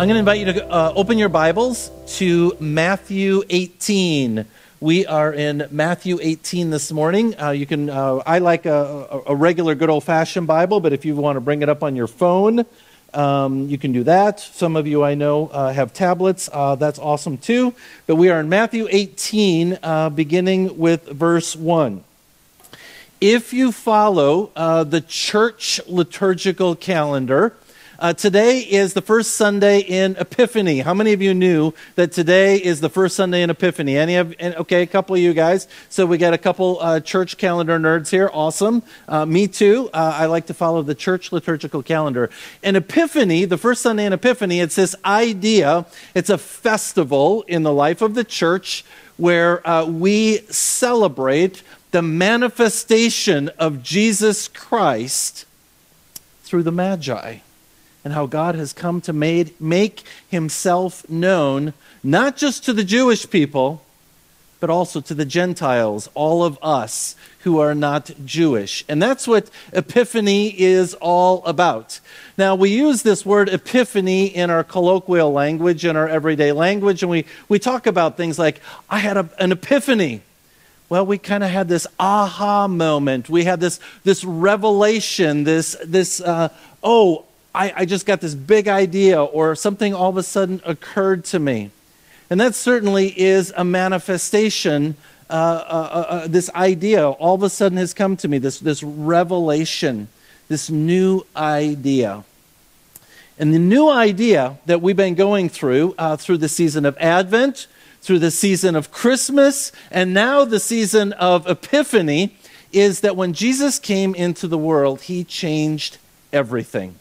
I'm going to invite you to uh, open your Bibles to Matthew 18. We are in Matthew 18 this morning. Uh, you can, uh, I like a, a regular good old fashioned Bible, but if you want to bring it up on your phone, um, you can do that. Some of you I know uh, have tablets. Uh, that's awesome too. But we are in Matthew 18, uh, beginning with verse 1. If you follow the church liturgical calendar, uh, today is the first Sunday in Epiphany. How many of you knew that today is the first Sunday in Epiphany? Any of? Okay, a couple of you guys. So we got a couple uh, church calendar nerds here. Awesome. Uh, me too. Uh, I like to follow the church liturgical calendar. And Epiphany, the first Sunday in Epiphany, it's this idea. It's a festival in the life of the church where uh, we celebrate the manifestation of Jesus Christ through the Magi and how God has come to made, make himself known not just to the Jewish people, but also to the Gentiles, all of us who are not Jewish. And that's what Epiphany is all about. Now, we use this word epiphany in our colloquial language, in our everyday language, and we, we talk about things like, I had a, an epiphany. Well, we kind of had this aha moment. We had this, this revelation, this, this uh, oh, I, I just got this big idea, or something all of a sudden occurred to me. And that certainly is a manifestation. Uh, uh, uh, uh, this idea all of a sudden has come to me, this, this revelation, this new idea. And the new idea that we've been going through, uh, through the season of Advent, through the season of Christmas, and now the season of Epiphany, is that when Jesus came into the world, he changed everything.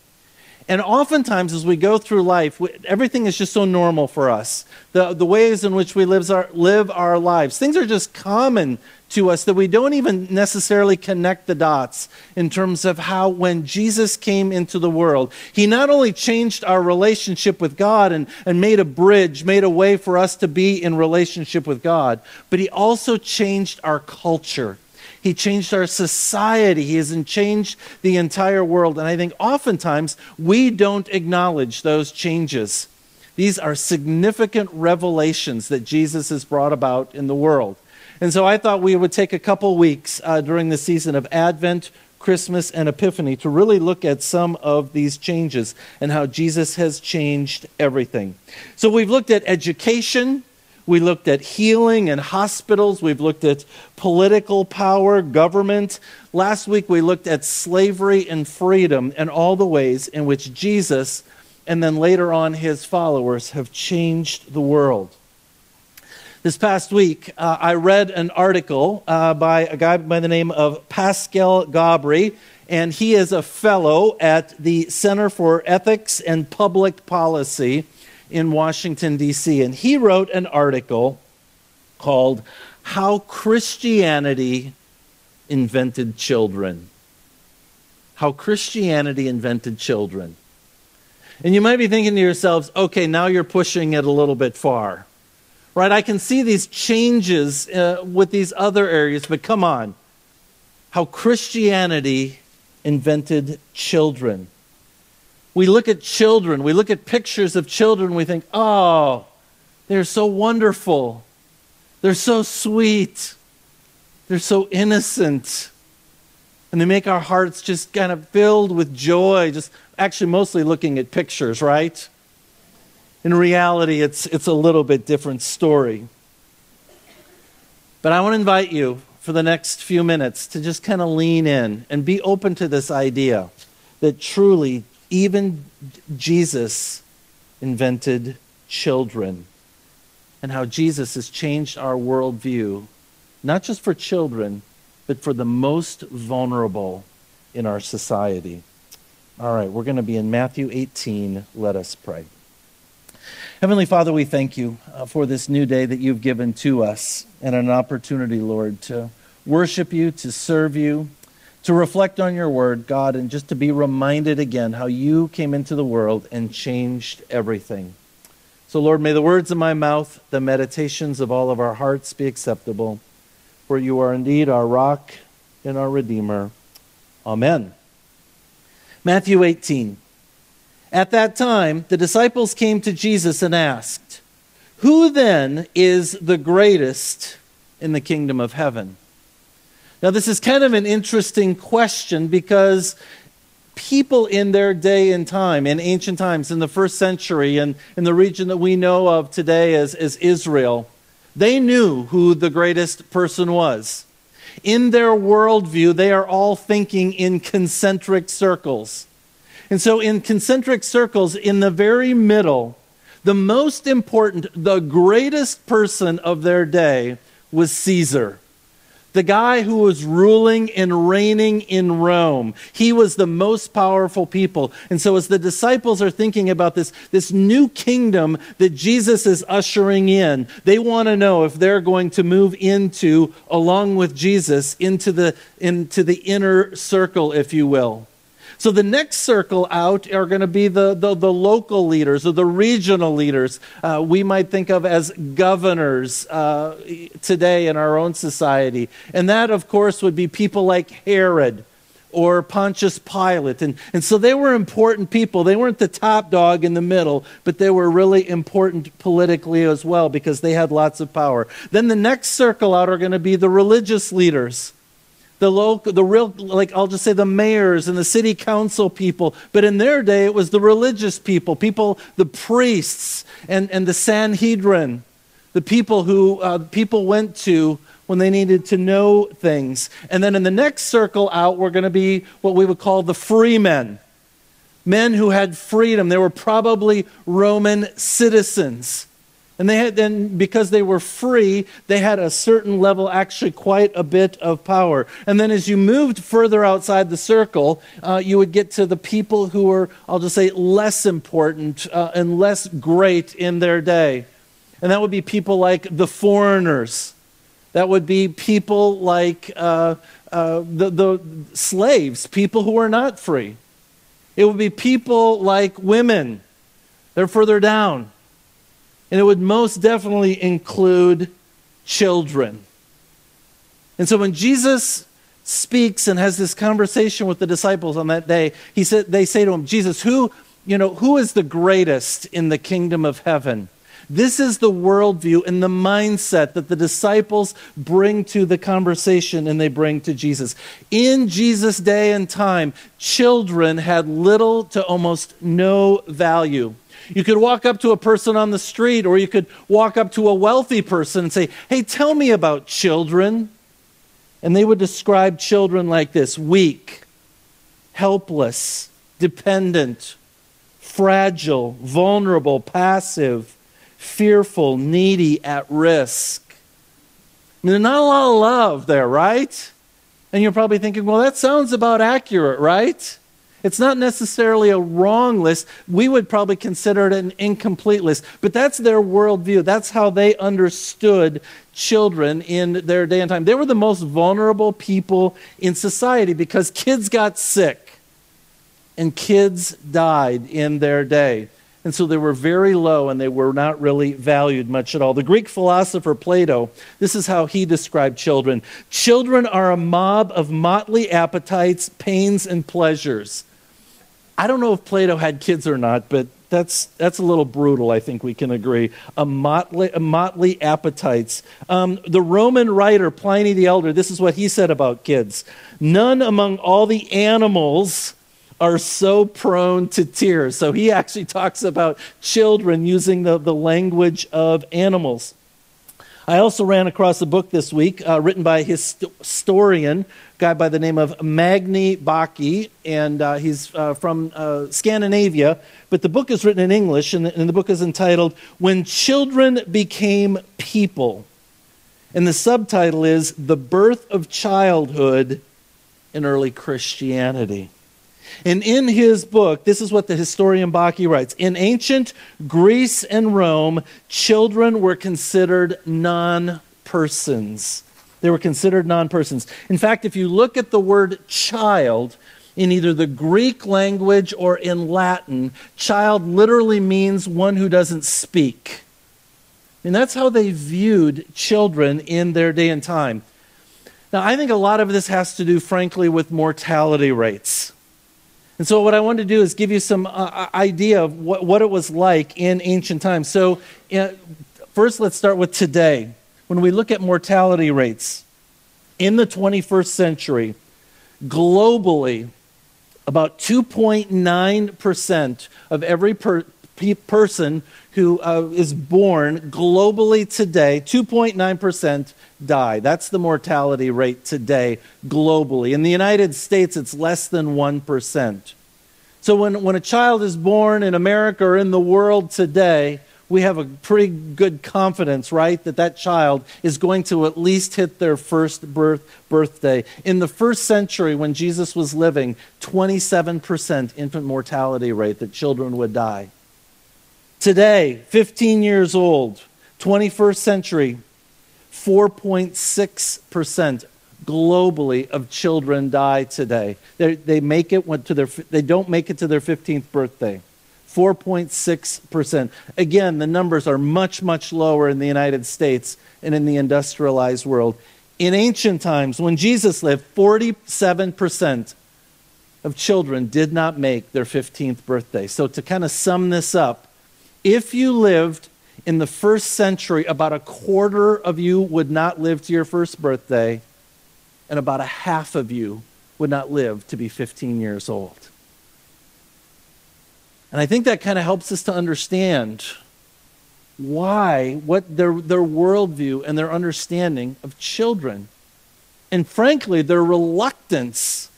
And oftentimes, as we go through life, we, everything is just so normal for us. The, the ways in which we live our, live our lives, things are just common to us that we don't even necessarily connect the dots in terms of how, when Jesus came into the world, he not only changed our relationship with God and, and made a bridge, made a way for us to be in relationship with God, but he also changed our culture. He changed our society. He has changed the entire world. And I think oftentimes we don't acknowledge those changes. These are significant revelations that Jesus has brought about in the world. And so I thought we would take a couple weeks uh, during the season of Advent, Christmas, and Epiphany to really look at some of these changes and how Jesus has changed everything. So we've looked at education, we looked at healing and hospitals. We've looked at political power, government. Last week we looked at slavery and freedom and all the ways in which Jesus and then later on his followers have changed the world. This past week, uh, I read an article uh, by a guy by the name of Pascal Gobry, and he is a fellow at the Center for Ethics and Public Policy in Washington, D.C., and he wrote an article called How Christianity Invented Children. How Christianity Invented Children. And you might be thinking to yourselves, okay, now you're pushing it a little bit far. Right? I can see these changes uh, with these other areas, but come on. How Christianity invented children we look at children, we look at pictures of children, we think, oh, they're so wonderful. They're so sweet. They're so innocent. And they make our hearts just kind of filled with joy, just actually mostly looking at pictures, right? In reality, it's, it's a little bit different story. But I want to invite you for the next few minutes to just kind of lean in and be open to this idea that truly even Jesus invented children and how Jesus has changed our worldview, not just for children, but for the most vulnerable in our society. All right, we're going to be in Matthew 18. Let us pray. Heavenly Father, we thank you uh, for this new day that you've given to us and an opportunity, Lord, to worship you, to serve you, to reflect on your word, God, and just to be reminded again how you came into the world and changed everything. So, Lord, may the words of my mouth, the meditations of all of our hearts be acceptable, for you are indeed our rock and our Redeemer. Amen. Matthew 18. At that time, the disciples came to Jesus and asked, Who then is the greatest in the kingdom of heaven? Now, this is kind of an interesting question because people in their day and time, in ancient times, in the first century, and in the region that we know of today as, as Israel, they knew who the greatest person was. In their worldview, they are all thinking in concentric circles. And so, in concentric circles, in the very middle, the most important, the greatest person of their day was Caesar the guy who was ruling and reigning in Rome. He was the most powerful people. And so, as the disciples are thinking about this, this new kingdom that Jesus is ushering in, they want to know if they're going to move into, along with Jesus, into the, into the inner circle, if you will. So the next circle out are going to be the, the, the, local leaders or the regional leaders. Uh, we might think of as governors uh, today in our own society. And that, of course, would be people like Herod or Pontius Pilate. And, and so they were important people. They weren't the top dog in the middle, but they were really important politically as well because they had lots of power. Then the next circle out are going to be the religious leaders the local, the real, like I'll just say the mayors and the city council people. But in their day, it was the religious people, people, the priests and, and the Sanhedrin, the people who uh, people went to when they needed to know things. And then in the next circle out, we're going to be what we would call the free men. Men who had freedom. They were probably Roman citizens. And they had then, because they were free, they had a certain level, actually quite a bit of power. And then as you moved further outside the circle, uh, you would get to the people who were, I'll just say, less important uh, and less great in their day. And that would be people like the foreigners. That would be people like uh, uh the, the slaves, people who are not free. It would be people like women. They're further down and it would most definitely include children. And so when Jesus speaks and has this conversation with the disciples on that day, he said, they say to him, Jesus, who, you know, who is the greatest in the kingdom of heaven? This is the worldview and the mindset that the disciples bring to the conversation and they bring to Jesus. In Jesus' day and time, children had little to almost no value. You could walk up to a person on the street, or you could walk up to a wealthy person and say, Hey, tell me about children. And they would describe children like this weak, helpless, dependent, fragile, vulnerable, passive, fearful, needy, at risk. There's not a lot of love there, right? And you're probably thinking, well, that sounds about accurate, right? It's not necessarily a wrong list. We would probably consider it an incomplete list, but that's their worldview. That's how they understood children in their day and time. They were the most vulnerable people in society because kids got sick and kids died in their day. And so they were very low and they were not really valued much at all. The Greek philosopher Plato, this is how he described children Children are a mob of motley appetites, pains, and pleasures. I don't know if Plato had kids or not, but that's, that's a little brutal, I think we can agree. A motley, a motley appetites. Um, the Roman writer Pliny the Elder, this is what he said about kids None among all the animals are so prone to tears. So he actually talks about children using the, the language of animals. I also ran across a book this week uh, written by a historian, a guy by the name of Magne Bakke, and uh, he's uh, from uh, Scandinavia. But the book is written in English, and the, and the book is entitled When Children Became People. And the subtitle is The Birth of Childhood in Early Christianity. And in his book, this is what the historian Bakke writes In ancient Greece and Rome, children were considered non persons. They were considered non persons. In fact, if you look at the word child, in either the Greek language or in Latin, child literally means one who doesn't speak. And that's how they viewed children in their day and time. Now, I think a lot of this has to do, frankly, with mortality rates. And so, what I want to do is give you some uh, idea of what, what it was like in ancient times. So, uh, first, let's start with today. When we look at mortality rates in the 21st century, globally, about 2.9% of every per, pe- person who uh, is born globally today, 2.9% die. That's the mortality rate today globally. In the United States, it's less than 1%. So when, when a child is born in America or in the world today, we have a pretty good confidence, right, that that child is going to at least hit their first birth, birthday. In the first century, when Jesus was living, 27% infant mortality rate that children would die. Today, 15 years old, 21st century, 4.6% globally of children die today. They, they, make it to their, they don't make it to their 15th birthday. 4.6%. Again, the numbers are much, much lower in the United States and in the industrialized world. In ancient times, when Jesus lived, 47% of children did not make their 15th birthday. So, to kind of sum this up, if you lived in the first century, about a quarter of you would not live to your first birthday, and about a half of you would not live to be 15 years old. And I think that kind of helps us to understand why, what their, their worldview and their understanding of children. And frankly, their reluctance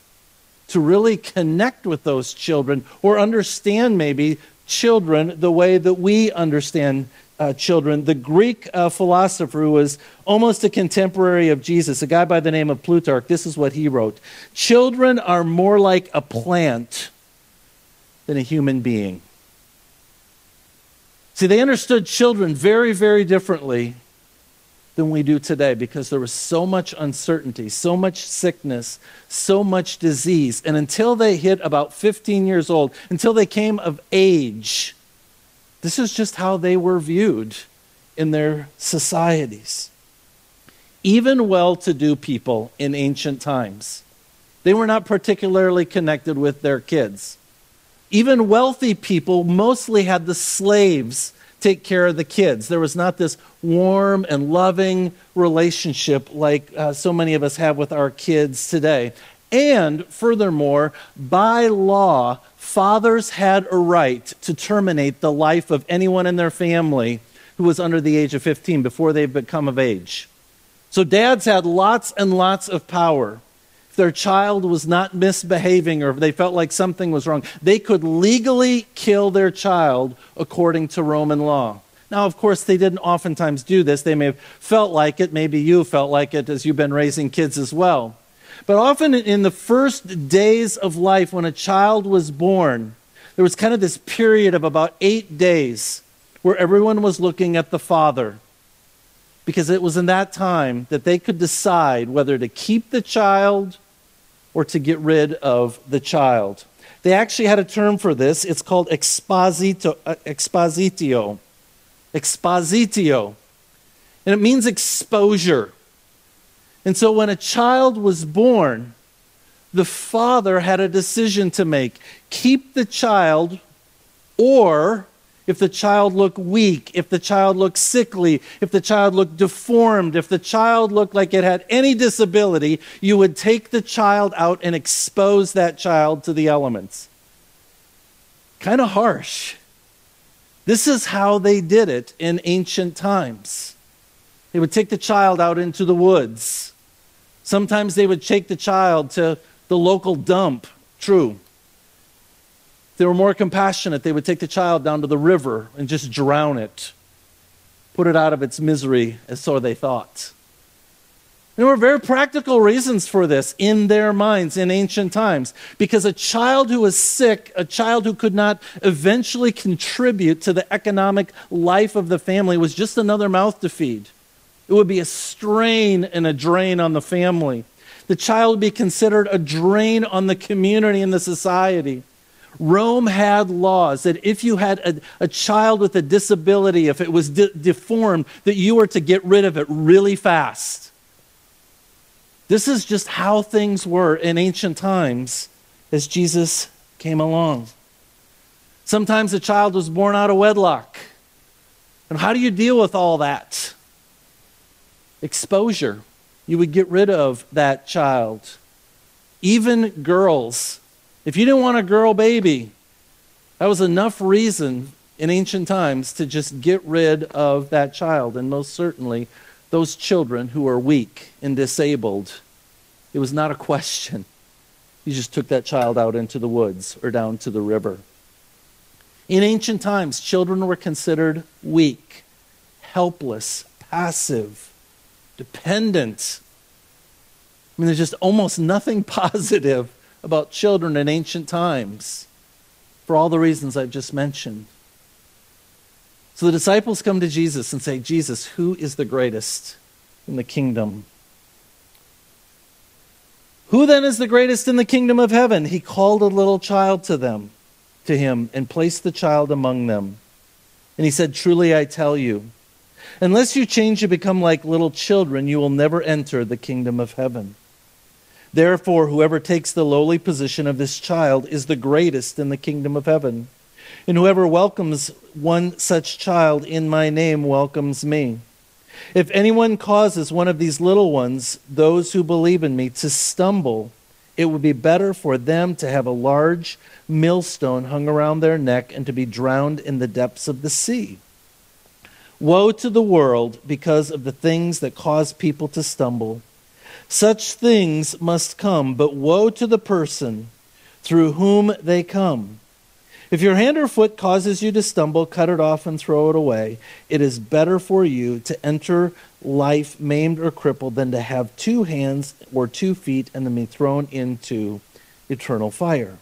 to really connect with those children or understand maybe children the way that we understand uh, children. The Greek uh, philosopher who was almost a contemporary of Jesus, a guy by the name of Plutarch, this is what he wrote Children are more like a plant than a human being. See, they understood children very, very differently than we do today because there was so much uncertainty, so much sickness, so much disease. And until they hit about 15 years old, until they came of age, this is just how they were viewed in their societies. Even well to do people in ancient times, they were not particularly connected with their kids. Even wealthy people mostly had the slaves take care of the kids. There was not this warm and loving relationship like uh, so many of us have with our kids today. And furthermore, by law, fathers had a right to terminate the life of anyone in their family who was under the age of 15 before they've become of age. So dads had lots and lots of power their child was not misbehaving or if they felt like something was wrong, they could legally kill their child according to Roman law. Now, of course, they didn't oftentimes do this. They may have felt like it. Maybe you felt like it as you've been raising kids as well. But often in the first days of life, when a child was born, there was kind of this period of about eight days where everyone was looking at the father. Because it was in that time that they could decide whether to keep the child or to get rid of the child. They actually had a term for this. It's called exposito, uh, expositio. Expositio. And it means exposure. And so when a child was born, the father had a decision to make keep the child or if the child looked weak, if the child looked sickly, if the child looked deformed, if the child looked like it had any disability, you would take the child out and expose that child to the elements. Kind of harsh. This is how they did it in ancient times. They would take the child out into the woods. Sometimes they would take the child to the local dump. True they were more compassionate, they would take the child down to the river and just drown it, put it out of its misery, as so they thought. There were very practical reasons for this in their minds in ancient times. Because a child who was sick, a child who could not eventually contribute to the economic life of the family, was just another mouth to feed. It would be a strain and a drain on the family. The child would be considered a drain on the community and the society. Rome had laws that if you had a, a child with a disability, if it was de- deformed, that you were to get rid of it really fast. This is just how things were in ancient times as Jesus came along. Sometimes a child was born out of wedlock. And how do you deal with all that? Exposure. You would get rid of that child. Even girls. If you didn't want a girl baby, that was enough reason in ancient times to just get rid of that child. And most certainly, those children who are weak and disabled. It was not a question. You just took that child out into the woods or down to the river. In ancient times, children were considered weak, helpless, passive, dependent. I mean, there's just almost nothing positive about children in ancient times for all the reasons I've just mentioned. So the disciples come to Jesus and say, Jesus, who is the greatest in the kingdom? Who then is the greatest in the kingdom of heaven? He called a little child to them, to him, and placed the child among them. And he said, Truly I tell you, unless you change and become like little children, you will never enter the kingdom of heaven. Therefore, whoever takes the lowly position of this child is the greatest in the kingdom of heaven. And whoever welcomes one such child in my name welcomes me. If anyone causes one of these little ones, those who believe in me, to stumble, it would be better for them to have a large millstone hung around their neck and to be drowned in the depths of the sea. Woe to the world because of the things that cause people to stumble. Such things must come, but woe to the person through whom they come. If your hand or foot causes you to stumble, cut it off and throw it away. It is better for you to enter life maimed or crippled than to have two hands or two feet and then be thrown into eternal fire.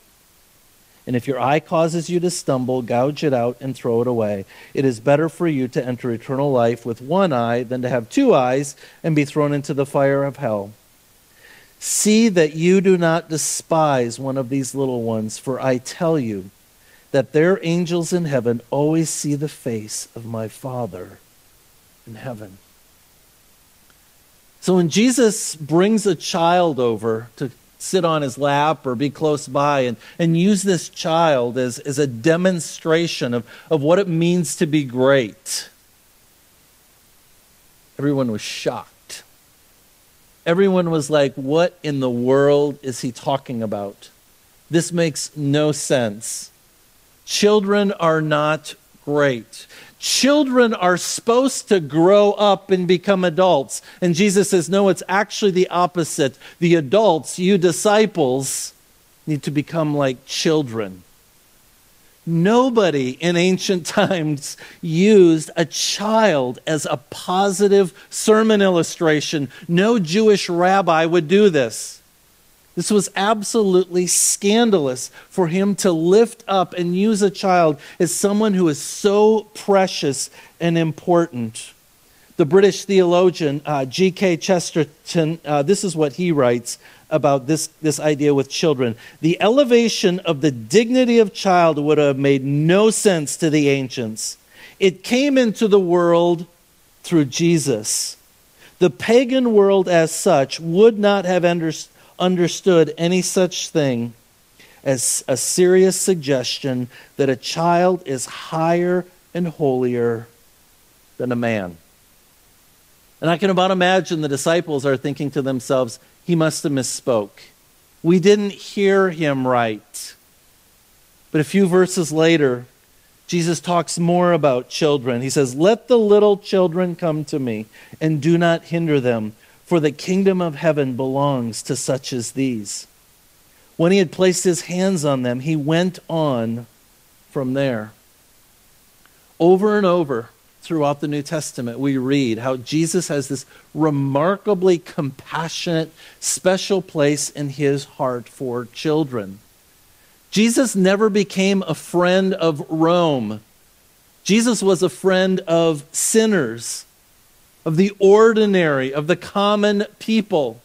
And if your eye causes you to stumble, gouge it out and throw it away. It is better for you to enter eternal life with one eye than to have two eyes and be thrown into the fire of hell. See that you do not despise one of these little ones, for I tell you, that their angels in heaven always see the face of my Father in heaven. So when Jesus brings a child over to sit on his lap or be close by and, and use this child as, as a demonstration of, of what it means to be great, everyone was shocked. Everyone was like, What in the world is he talking about? This makes no sense. Children are not great. Children are supposed to grow up and become adults. And Jesus says, no, it's actually the opposite. The adults, you disciples, need to become like children. Nobody in ancient times used a child as a positive sermon illustration. No Jewish rabbi would do this. This was absolutely scandalous for him to lift up and use a child as someone who is so precious and important. The British theologian uh, G.K. Chesterton, uh, this is what he writes about this, this idea with children. The elevation of the dignity of child would have made no sense to the ancients. It came into the world through Jesus. The pagan world, as such, would not have understood understood any such thing as a serious suggestion that a child is higher and holier than a man. And I can about imagine the disciples are thinking to themselves, he must have misspoke. We didn't hear him right. But a few verses later, Jesus talks more about children. He says, Let the little children come to me, and do not hinder them, for the kingdom of heaven belongs to such as these. When he had placed his hands on them, he went on from there. Over and over throughout the New Testament, we read how Jesus has this remarkably compassionate, special place in his heart for children. Jesus never became a friend of Rome. Jesus was a friend of sinners of the ordinary, of the common people.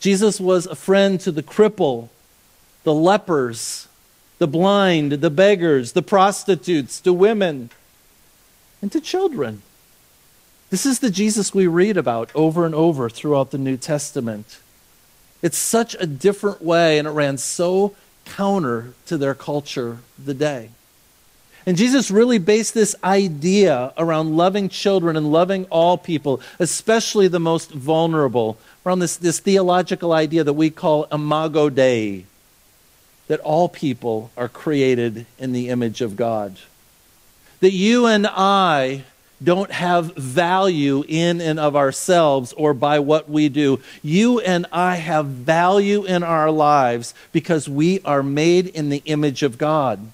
Jesus was a friend to the cripple, the lepers, the blind, the beggars, the prostitutes, to women, and to children. This is the Jesus we read about over and over throughout the New Testament. It's such a different way, and it ran so counter to their culture the day. And Jesus really based this idea around loving children and loving all people, especially the most vulnerable, around this, this theological idea that we call imago Dei, that all people are created in the image of God. That you and I don't have value in and of ourselves or by what we do. You and I have value in our lives because we are made in the image of God.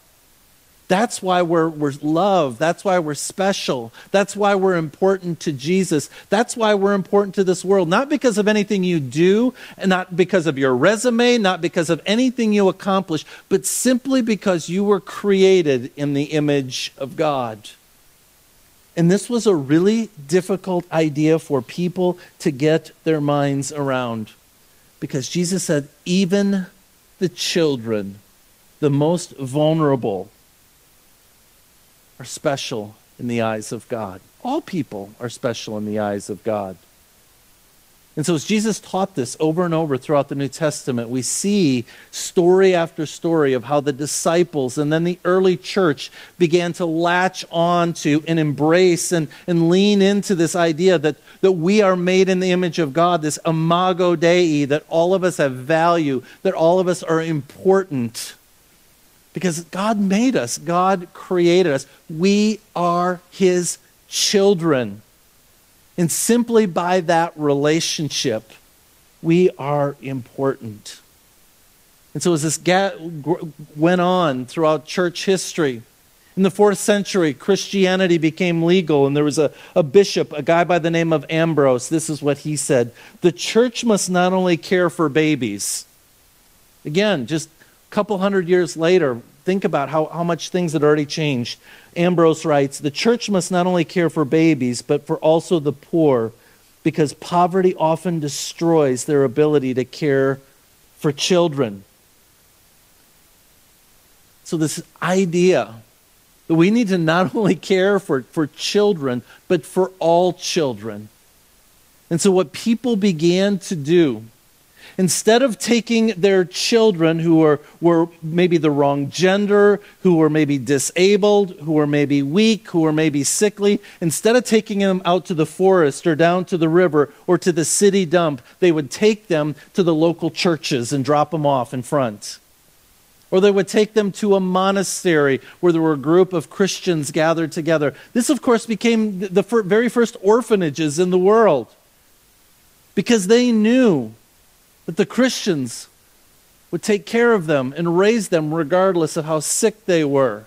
That's why we're, we're loved. That's why we're special. That's why we're important to Jesus. That's why we're important to this world. Not because of anything you do, not because of your resume, not because of anything you accomplish, but simply because you were created in the image of God. And this was a really difficult idea for people to get their minds around. Because Jesus said, even the children, the most vulnerable, are special in the eyes of God. All people are special in the eyes of God. And so, as Jesus taught this over and over throughout the New Testament, we see story after story of how the disciples and then the early church began to latch on to and embrace and, and lean into this idea that, that we are made in the image of God, this imago Dei, that all of us have value, that all of us are important. Because God made us, God created us. We are His children. And simply by that relationship, we are important. And so, as this went on throughout church history, in the fourth century, Christianity became legal, and there was a, a bishop, a guy by the name of Ambrose. This is what he said The church must not only care for babies, again, just couple hundred years later, think about how, how much things had already changed. Ambrose writes The church must not only care for babies, but for also the poor, because poverty often destroys their ability to care for children. So, this idea that we need to not only care for, for children, but for all children. And so, what people began to do instead of taking their children who were, were maybe the wrong gender, who were maybe disabled, who were maybe weak, who were maybe sickly, instead of taking them out to the forest or down to the river or to the city dump, they would take them to the local churches and drop them off in front. Or they would take them to a monastery where there were a group of Christians gathered together. This, of course, became the very first orphanages in the world because they knew that the Christians would take care of them and raise them regardless of how sick they were,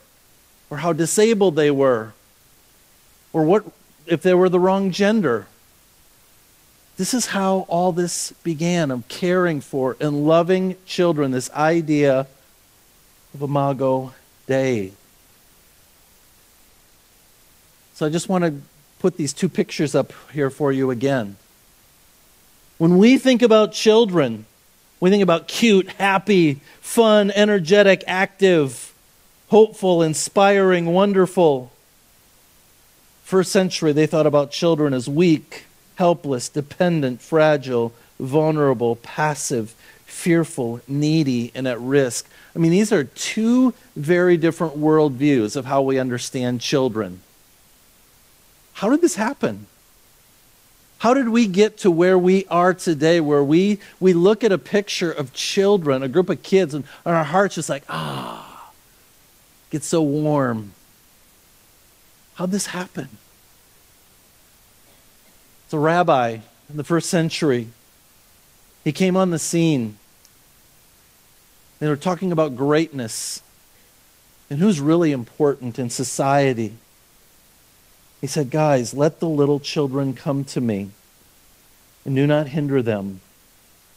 or how disabled they were, or what if they were the wrong gender. This is how all this began of caring for and loving children, this idea of Imago Dei. So I just want to put these two pictures up here for you again. When we think about children, we think about cute, happy, fun, energetic, active, hopeful, inspiring, wonderful. First century, they thought about children as weak, helpless, dependent, fragile, vulnerable, passive, fearful, needy, and at risk. I mean, these are two very different worldviews of how we understand children. How did this happen? How did we get to where we are today, where we, we look at a picture of children, a group of kids, and, and our hearts just like, ah, get so warm? How'd this happen? It's a rabbi in the first century. He came on the scene. They were talking about greatness and who's really important in society. He said, Guys, let the little children come to me, and do not hinder them,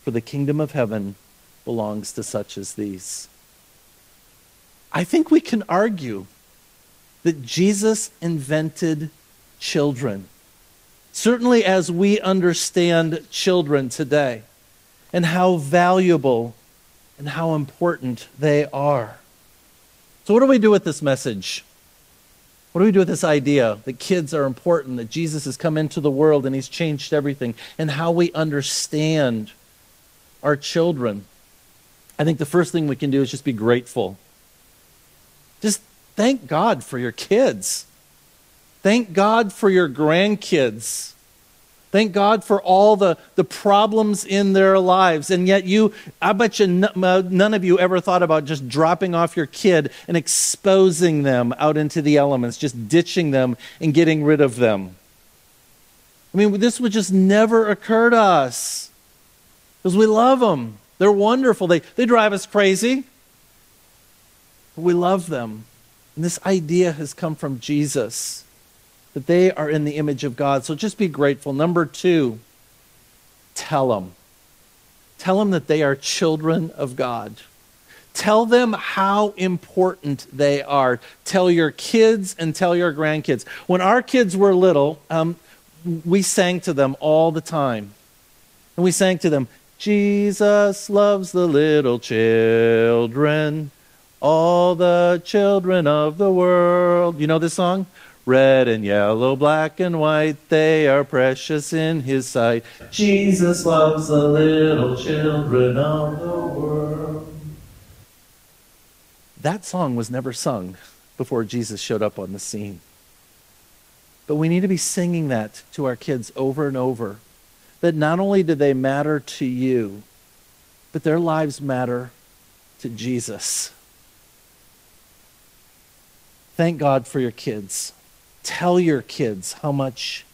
for the kingdom of heaven belongs to such as these. I think we can argue that Jesus invented children, certainly as we understand children today, and how valuable and how important they are. So, what do we do with this message? What do we do with this idea that kids are important, that Jesus has come into the world and he's changed everything, and how we understand our children? I think the first thing we can do is just be grateful. Just thank God for your kids. Thank God for your grandkids. Thank God for all the, the problems in their lives. And yet, you, I bet you uh, none of you ever thought about just dropping off your kid and exposing them out into the elements, just ditching them and getting rid of them. I mean, this would just never occur to us because we love them. They're wonderful. They, they drive us crazy, but we love them. And this idea has come from Jesus that they are in the image of God. So just be grateful. Number two, tell them. Tell them that they are children of God. Tell them how important they are. Tell your kids and tell your grandkids. When our kids were little, um, we sang to them all the time. And we sang to them, Jesus loves the little children, all the children of the world. You know this song? Red and yellow, black and white, they are precious in his sight. Jesus loves the little children of the world. That song was never sung before Jesus showed up on the scene. But we need to be singing that to our kids over and over. That not only do they matter to you, but their lives matter to Jesus. Thank God for your kids. Tell your kids how much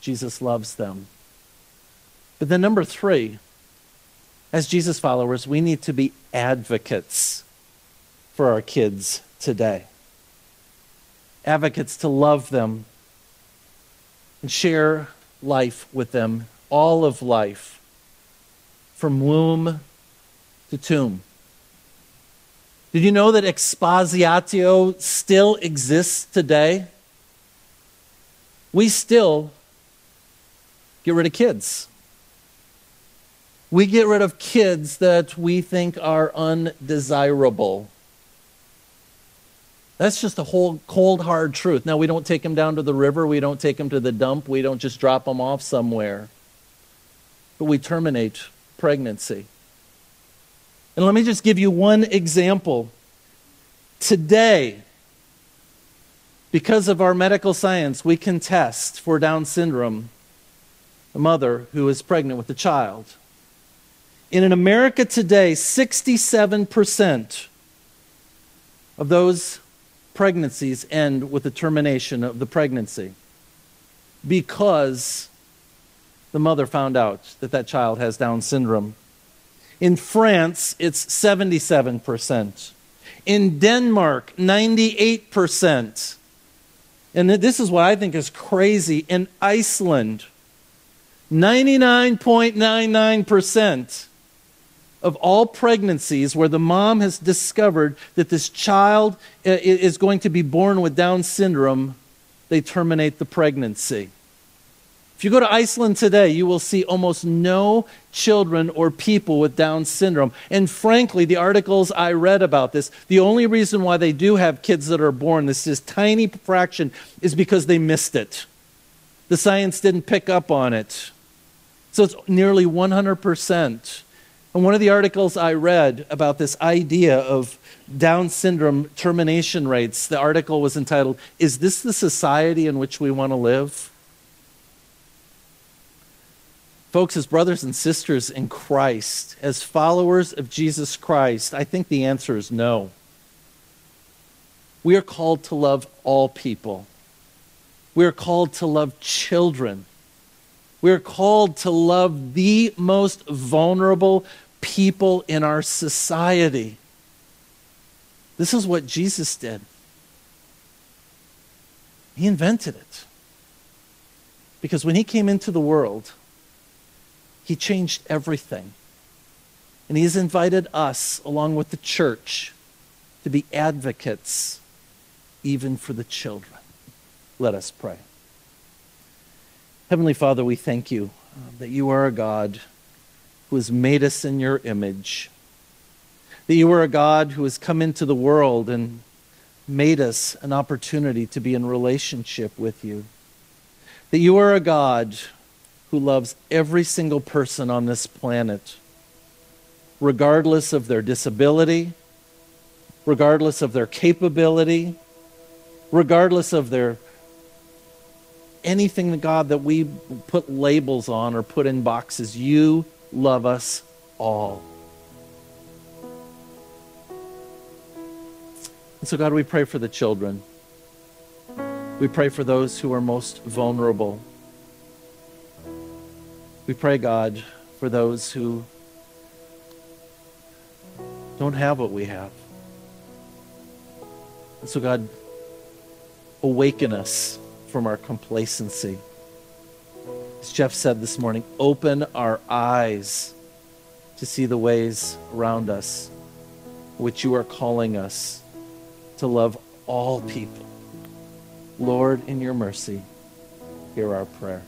Jesus loves them. But then, number three, as Jesus followers, we need to be advocates for our kids today advocates to love them and share life with them, all of life, from womb to tomb. Did you know that expositio still exists today? We still get rid of kids. We get rid of kids that we think are undesirable. That's just a whole cold, hard truth. Now, we don't take them down to the river, we don't take them to the dump, we don't just drop them off somewhere. But we terminate pregnancy. And let me just give you one example. Today, because of our medical science, we can test for Down syndrome a mother who is pregnant with a child. In America today, 67% of those pregnancies end with the termination of the pregnancy because the mother found out that that child has Down syndrome. In France, it's 77%. In Denmark, 98%. And this is what I think is crazy. In Iceland, 99.99% of all pregnancies where the mom has discovered that this child uh, is going to be born with Down syndrome, they terminate the pregnancy. If you go to Iceland today, you will see almost no children or people with Down syndrome. And frankly, the articles I read about this, the only reason why they do have kids that are born, this is tiny fraction, is because they missed it. The science didn't pick up on it. So it's nearly 100%. And one of the articles I read about this idea of Down syndrome termination rates, the article was entitled, Is This the Society in Which We Want to Live? Folks, as brothers and sisters in Christ, as followers of Jesus Christ, I think the answer is no. We are called to love all people. We are called to love children. We are called to love the most vulnerable people in our society. This is what Jesus did. He invented it. Because when he came into the world, he changed everything. And He has invited us, along with the church, to be advocates even for the children. Let us pray. Heavenly Father, we thank you uh, that you are a God who has made us in your image, that you are a God who has come into the world and made us an opportunity to be in relationship with you, that you are a God who loves every single person on this planet. regardless of their disability, regardless of their capability, regardless of their anything, that God, that we put labels on or put in boxes. You love us all. And so, God, we pray for the children. We pray for those who are most vulnerable. We pray, God, for those who don't have what we have. And so, God, awaken us from our complacency. As Jeff said this morning, open our eyes to see the ways around us which you are calling us to love all people. Lord, in your mercy, hear our prayer.